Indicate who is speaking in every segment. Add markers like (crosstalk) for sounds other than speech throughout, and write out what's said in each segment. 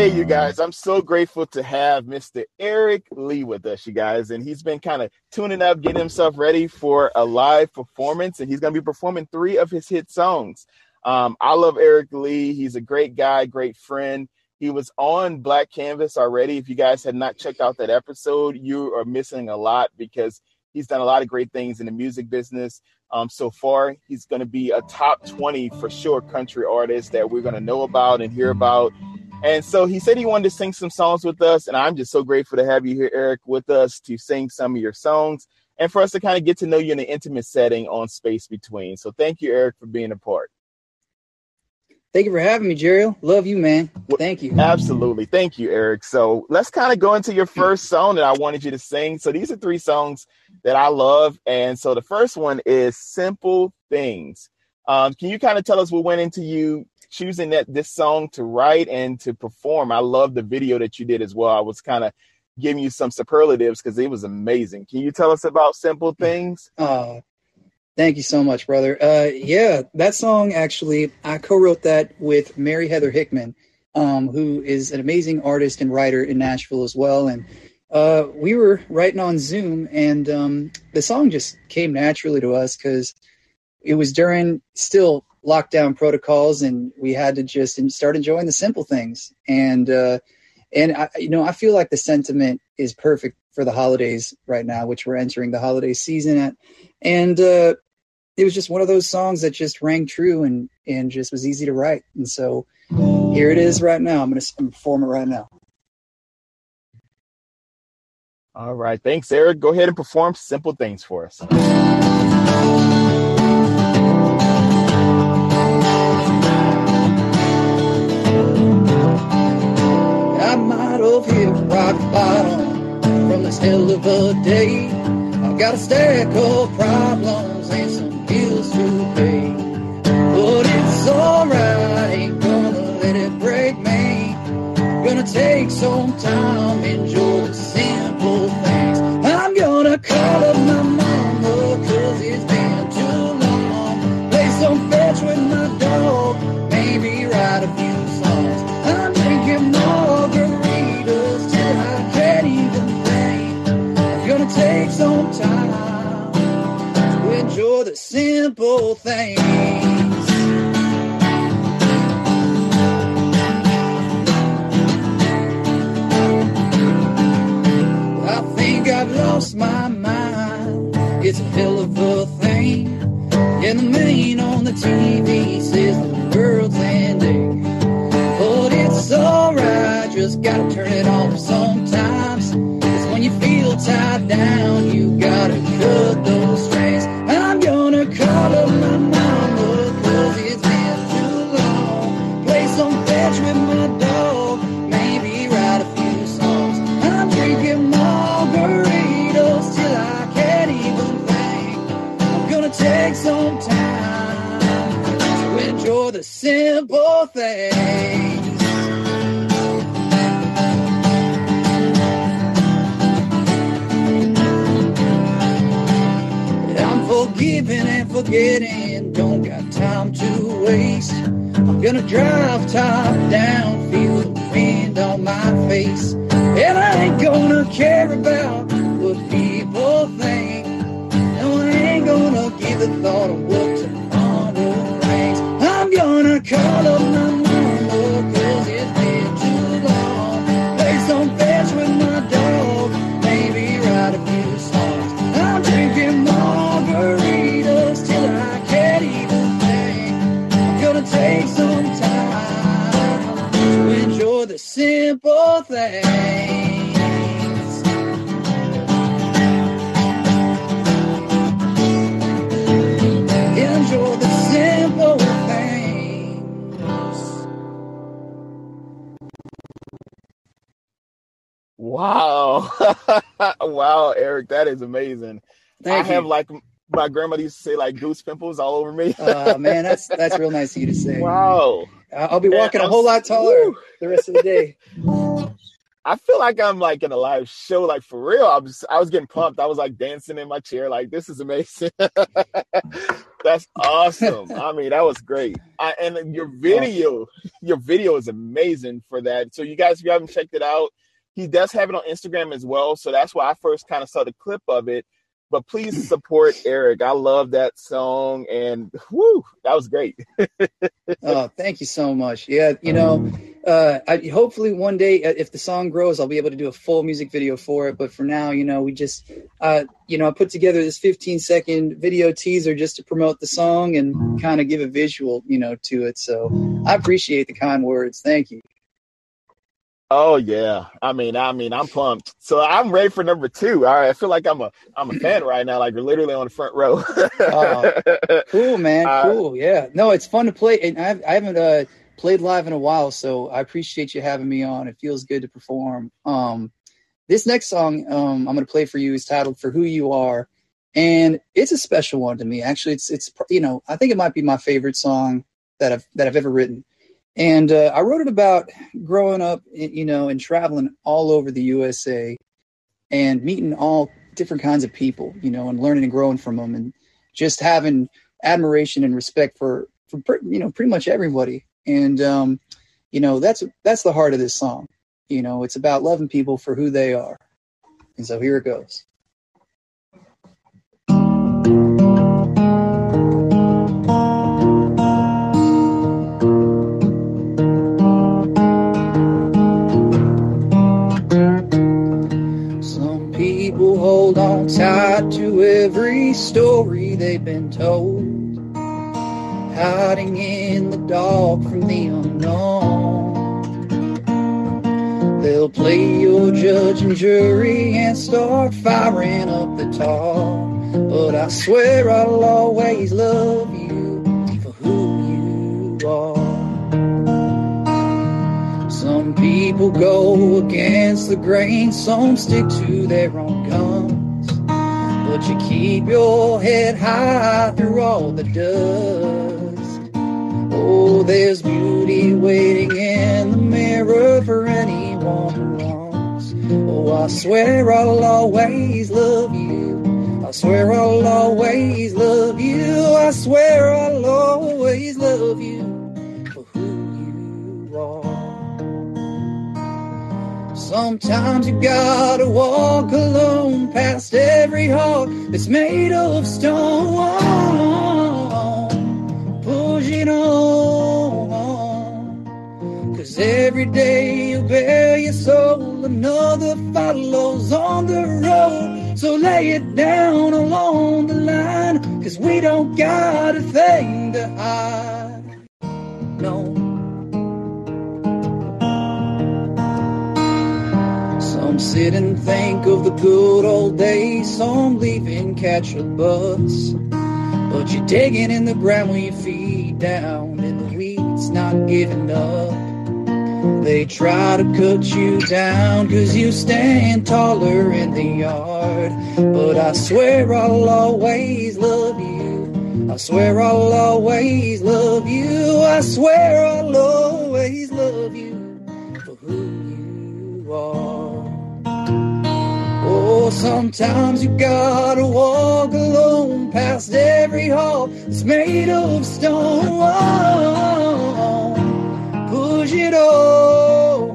Speaker 1: Hey, you guys, I'm so grateful to have Mr. Eric Lee with us, you guys. And he's been kind of tuning up, getting himself ready for a live performance. And he's going to be performing three of his hit songs. Um, I love Eric Lee. He's a great guy, great friend. He was on Black Canvas already. If you guys had not checked out that episode, you are missing a lot because he's done a lot of great things in the music business um, so far. He's going to be a top 20 for sure country artist that we're going to know about and hear about. And so he said he wanted to sing some songs with us. And I'm just so grateful to have you here, Eric, with us to sing some of your songs and for us to kind of get to know you in an intimate setting on Space Between. So thank you, Eric, for being a part.
Speaker 2: Thank you for having me, Jerry. Love you, man. Thank you.
Speaker 1: Absolutely. Thank you, Eric. So let's kind of go into your first song that I wanted you to sing. So these are three songs that I love. And so the first one is Simple Things. Um, can you kind of tell us what went into you choosing that this song to write and to perform? I love the video that you did as well. I was kind of giving you some superlatives because it was amazing. Can you tell us about Simple Things?
Speaker 2: Uh, Thank you so much, brother. Uh, yeah, that song actually, I co-wrote that with Mary Heather Hickman, um, who is an amazing artist and writer in Nashville as well. And uh, we were writing on Zoom, and um, the song just came naturally to us because it was during still lockdown protocols, and we had to just start enjoying the simple things. And uh, and I, you know, I feel like the sentiment is perfect for the holidays right now, which we're entering the holiday season at. And uh, it was just one of those songs that just rang true and and just was easy to write. And so here it is right now. I'm gonna, I'm gonna perform it right now.
Speaker 1: All right, thanks, Eric. Go ahead and perform simple things for us.
Speaker 2: I might have hit rock bottom from this hell of a day. I've got a stack of problems and some bills to pay. But it's alright, ain't gonna let it break me. Gonna take some time, and enjoy the simple things. I'm gonna call up my gonna take some time to enjoy the simple things. I think I've lost my mind. It's a hell of a thing. And the man on the TV says the world's ending. But it's alright, just gotta turn it off sometimes. Tied down, you gotta cut gonna drive top down, feel the wind on my face. And I ain't gonna care about what people think. No, I ain't gonna give a thought of what tomorrow brings. I'm gonna call up my simple things. Enjoy the simple things.
Speaker 1: Wow. (laughs) wow, Eric, that is amazing.
Speaker 2: Thank
Speaker 1: I
Speaker 2: you.
Speaker 1: have like my grandmother used to say like goose pimples all over me.
Speaker 2: Uh, man, that's (laughs) that's real nice of you to say.
Speaker 1: wow.
Speaker 2: I'll be walking a whole lot taller
Speaker 1: Woo.
Speaker 2: the rest of the day. (laughs)
Speaker 1: I feel like I'm like in a live show, like for real. I was I was getting pumped. I was like dancing in my chair, like this is amazing. (laughs) That's awesome. I mean, that was great. I, and your video, your video is amazing for that. So you guys, if you haven't checked it out, he does have it on Instagram as well. So that's why I first kind of saw the clip of it. But please support Eric. I love that song, and whoo, that was great. (laughs)
Speaker 2: oh, thank you so much. Yeah, you know, uh, I, hopefully one day, uh, if the song grows, I'll be able to do a full music video for it. But for now, you know, we just, uh, you know, I put together this 15 second video teaser just to promote the song and kind of give a visual, you know, to it. So I appreciate the kind words. Thank you.
Speaker 1: Oh yeah, I mean, I mean, I'm pumped. So I'm ready for number two. All right, I feel like I'm a I'm a fan right now, like we're literally on the front row.
Speaker 2: oh, cool, man, (laughs) uh, cool. Yeah, no, it's fun to play, and I've, I haven't uh, played live in a while, so I appreciate you having me on. It feels good to perform. Um, this next song um, I'm going to play for you is titled "For Who You Are," and it's a special one to me. Actually, it's it's you know I think it might be my favorite song that I've that I've ever written. And uh, I wrote it about growing up, you know, and traveling all over the USA and meeting all different kinds of people, you know, and learning and growing from them and just having admiration and respect for, for you know, pretty much everybody. And, um, you know, that's, that's the heart of this song. You know, it's about loving people for who they are. And so here it goes. Every story they've been told, hiding in the dark from the unknown. They'll play your judge and jury and start firing up the tar. But I swear I'll always love you for who you are. Some people go against the grain, some stick to their own guns. But you keep your head high through all the dust. Oh, there's beauty waiting in the mirror for anyone who wants. Oh, I swear I'll always love you. I swear I'll always love you. I swear I'll always love you. For who you are. Sometimes you gotta walk alone past every heart that's made of stone. Push it on. Cause every day you bear your soul, another follows on the road. So lay it down along the line, cause we don't got a thing to hide. Think of the good old days. Some leaving, catch a bus. But you're digging in the ground when you feet down, and the weeds not giving up. They try to cut you down cause you stand taller in the yard. But I swear I'll always love you. I swear I'll always love you. I swear I'll always sometimes you gotta walk alone past every hall that's made of stone. Push it on.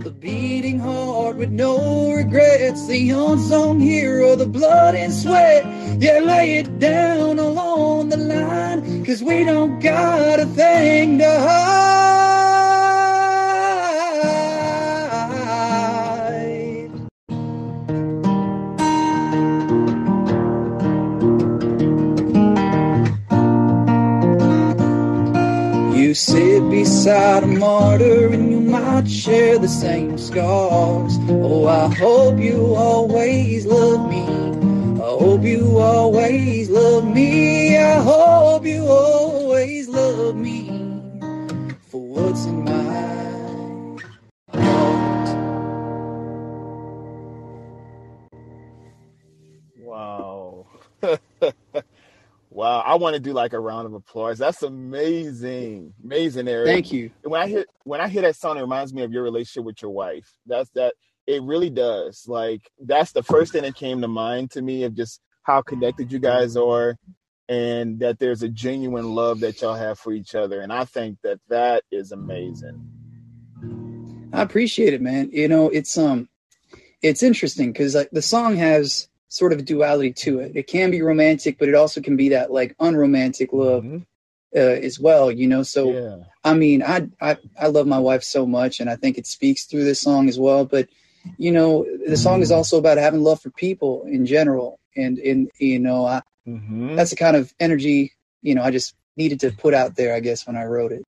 Speaker 2: The beating heart with no regrets, the unsung hero, the blood and sweat. Yeah, lay it down along the line, cause we don't got a thing to hide. Sit beside a martyr and you might share the same scars. Oh, I hope you always love me. I hope you always love me. I hope you always love me for what's in my
Speaker 1: Wow. I want to do like a round of applause. That's amazing, amazing, Eric.
Speaker 2: Thank you.
Speaker 1: When I hear when I hear that song, it reminds me of your relationship with your wife. That's that. It really does. Like that's the first thing that came to mind to me of just how connected you guys are, and that there's a genuine love that y'all have for each other. And I think that that is amazing.
Speaker 2: I appreciate it, man. You know, it's um, it's interesting because like the song has sort of a duality to it. It can be romantic, but it also can be that like unromantic love
Speaker 1: Mhm.
Speaker 2: uh, as well. You know, so
Speaker 1: Yeah.
Speaker 2: I mean, I, I I love my wife so much, and I think it speaks through this song as well. But you know, the song is also about having love for people in general, and and you know, I,
Speaker 1: Mhm.
Speaker 2: that's the kind of energy you know I just needed to put out there. I guess when I wrote it.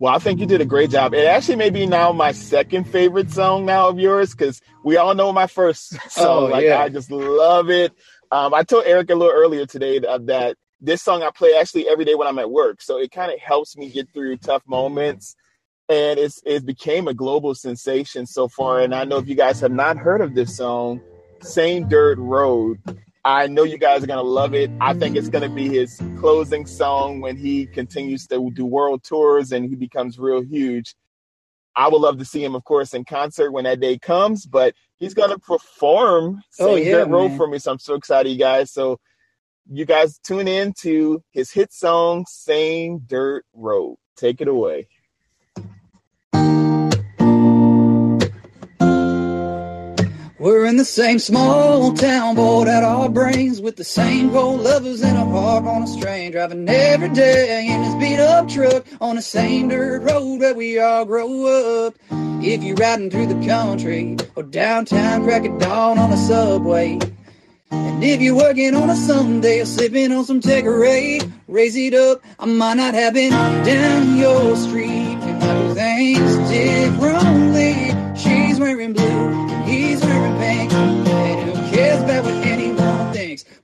Speaker 1: Well, I think you did a great job. It actually may be now my second favorite song now of yours because we all know my first (laughs) song.
Speaker 2: Oh,
Speaker 1: like
Speaker 2: yeah.
Speaker 1: I just love it. Um, I told Eric a little earlier today that, that this song I play actually every day when I'm at work, so it kind of helps me get through tough moments. And it's it became a global sensation so far. And I know if you guys have not heard of this song, "Same Dirt Road," I know you guys are gonna love it. I think it's gonna be his closing song when he continues to do world tours and he becomes real huge. I would love to see him, of course, in concert when that day comes, but he's gonna perform
Speaker 2: Oh,
Speaker 1: Same
Speaker 2: yeah,
Speaker 1: Dirt Road for me. So I'm so excited, you guys. So you guys tune in to his hit song, Same Dirt Road. Take it away.
Speaker 2: We're in the same small town, bored out our brains with the same cold lovers in a heart on a string, driving every day in this beat up truck on the same dirt road where we all grow up. If you're riding through the country or downtown, crack of dawn on the subway. And if you're working on a Sunday or sipping on some Tanqueray, raise it up. I might not have been down your street. Might do things differently. She's wearing blue,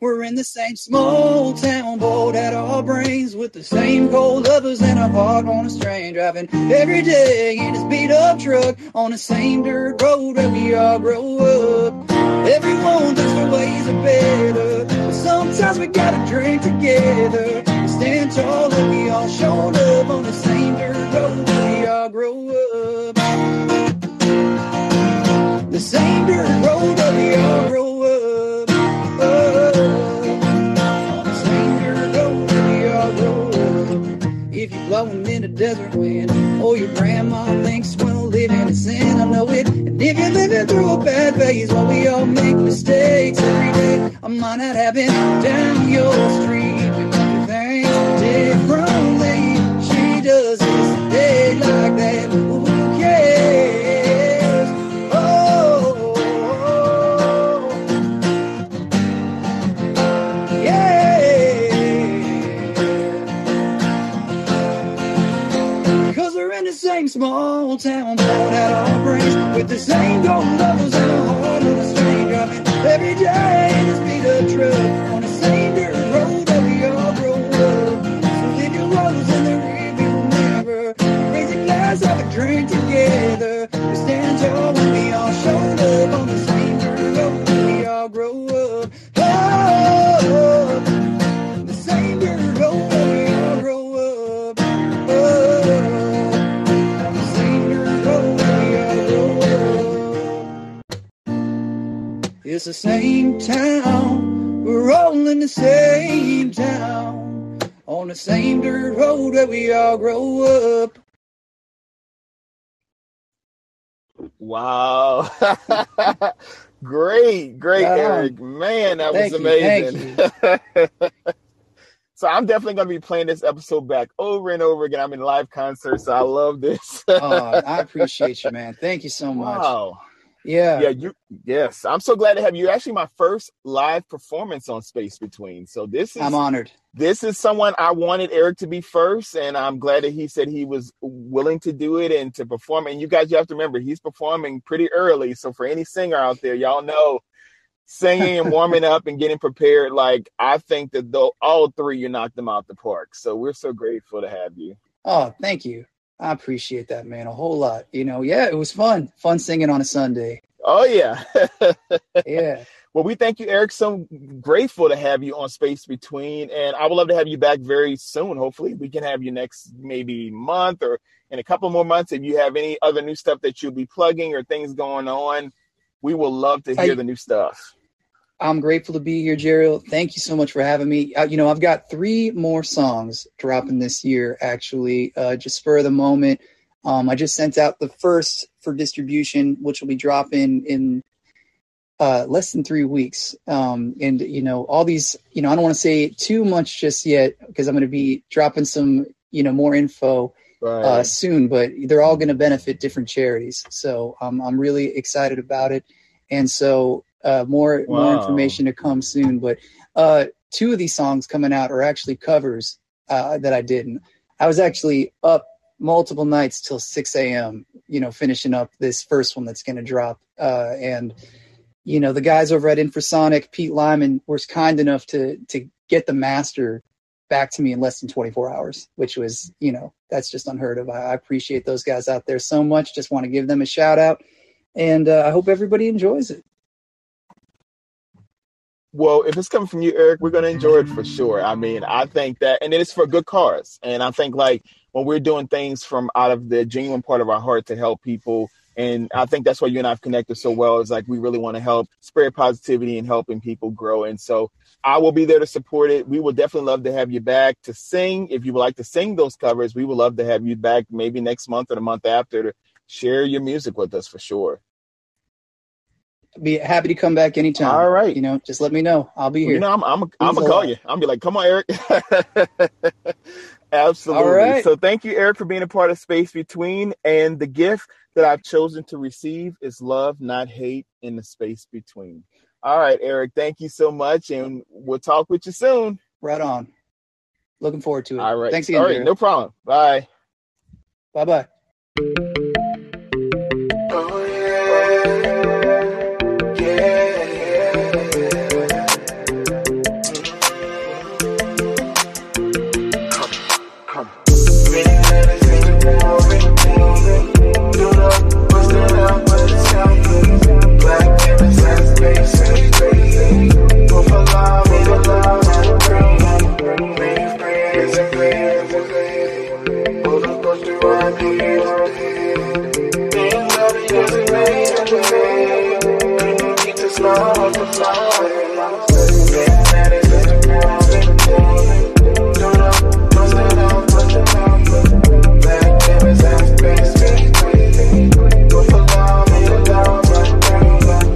Speaker 2: We're in the same small town, bored out our brains with the same cold lovers and a heart on a string, driving every day in this beat up truck on the same dirt road where we all grow up. Everyone thinks their ways are better, but sometimes we gotta drink together. We stand tall and we all showed up on the same dirt road where we all grow up. The same dirt road where we all grow desert wind, Oh, your grandma thinks well living is sin, I know it. And if you're living through a bad phase, well we all make mistakes every day. I might not have been down On the same dirt road where we all grow up.
Speaker 1: Wow. (laughs) great, great. Eric. Man, that was
Speaker 2: you,
Speaker 1: amazing. (laughs) so I'm definitely gonna be playing this episode back over and over again. I'm in live concerts, so I love this.
Speaker 2: Oh, I (laughs) appreciate you, man. Thank you so much.
Speaker 1: wow.
Speaker 2: Yeah.
Speaker 1: Yeah, you yes. I'm so glad to have you. Actually, my first live performance on Space Between. So this is
Speaker 2: I'm honored.
Speaker 1: this is someone I wanted Eric to be first, and I'm glad that he said he was willing to do it and to perform. And you guys, you have to remember, he's performing pretty early. So for any singer out there, y'all know singing and (laughs) warming up and getting prepared. Like I think that though all three, you knocked them out the park. So we're so grateful to have you.
Speaker 2: Oh, thank you. I appreciate that, man, a whole lot. You know, yeah, it was fun. Fun singing on a Sunday.
Speaker 1: Oh yeah. (laughs)
Speaker 2: Yeah.
Speaker 1: Well, we thank you, Eric. So grateful to have you on Space Between, and I would love to have you back very soon. Hopefully, we can have you next maybe month or in a couple more months. If you have any other new stuff that you'll be plugging or things going on, we will love to hear I, the new stuff.
Speaker 2: I'm grateful to be here, Gerald. Thank you so much for having me. Uh, you know, I've got three more songs dropping this year, actually, uh, just for the moment. Um, I just sent out the first for distribution, which will be dropping in uh, less than three weeks. Um, and, you know, all these, you know, I don't want to say too much just yet because I'm going to be dropping some, you know, more info right. uh, soon, but they're all going to benefit different charities. So um, I'm really excited about it. And so uh, more, wow. more information to come soon. But uh, two of these songs coming out are actually covers uh, that I did. And I was actually up multiple nights till 6 a.m., you know, finishing up this first one that's going to drop. Uh, and, you know, the guys over at Infrasonic, Pete Lyman, was kind enough to to get the master back to me in less than 24 hours, which was, you know, that's just unheard of. I, I appreciate those guys out there so much. Just want to give them a shout out, and uh, I hope everybody enjoys it.
Speaker 1: Well, if it's coming from you, Eric, we're going to enjoy it for mm-hmm. sure. I mean, I think that, and it is for good cause. And I think like when we're doing things from out of the genuine part of our heart to help people and I think that's why you and I've connected so well. Is like we really want to help spread positivity and helping people grow. And so I will be there to support it. We will definitely love to have you back to sing. If you would like to sing those covers, we would love to have you back maybe next month or the month after to share your music with us for sure.
Speaker 2: Be happy to come back anytime.
Speaker 1: All right.
Speaker 2: You know, just let me know. I'll be here.
Speaker 1: You know, I'm I'm, I'm gonna call you. I'm gonna be like, come on, Eric. (laughs) Absolutely. All right. So thank you, Eric, for being a part of Space Between and the gift that I've chosen to receive is love, not hate, in the space between. All right, Eric, thank you so much, and we'll talk with you soon.
Speaker 2: Right on. Looking forward to it.
Speaker 1: All right.
Speaker 2: Thanks
Speaker 1: again. All right, no problem. Bye.
Speaker 2: Bye bye.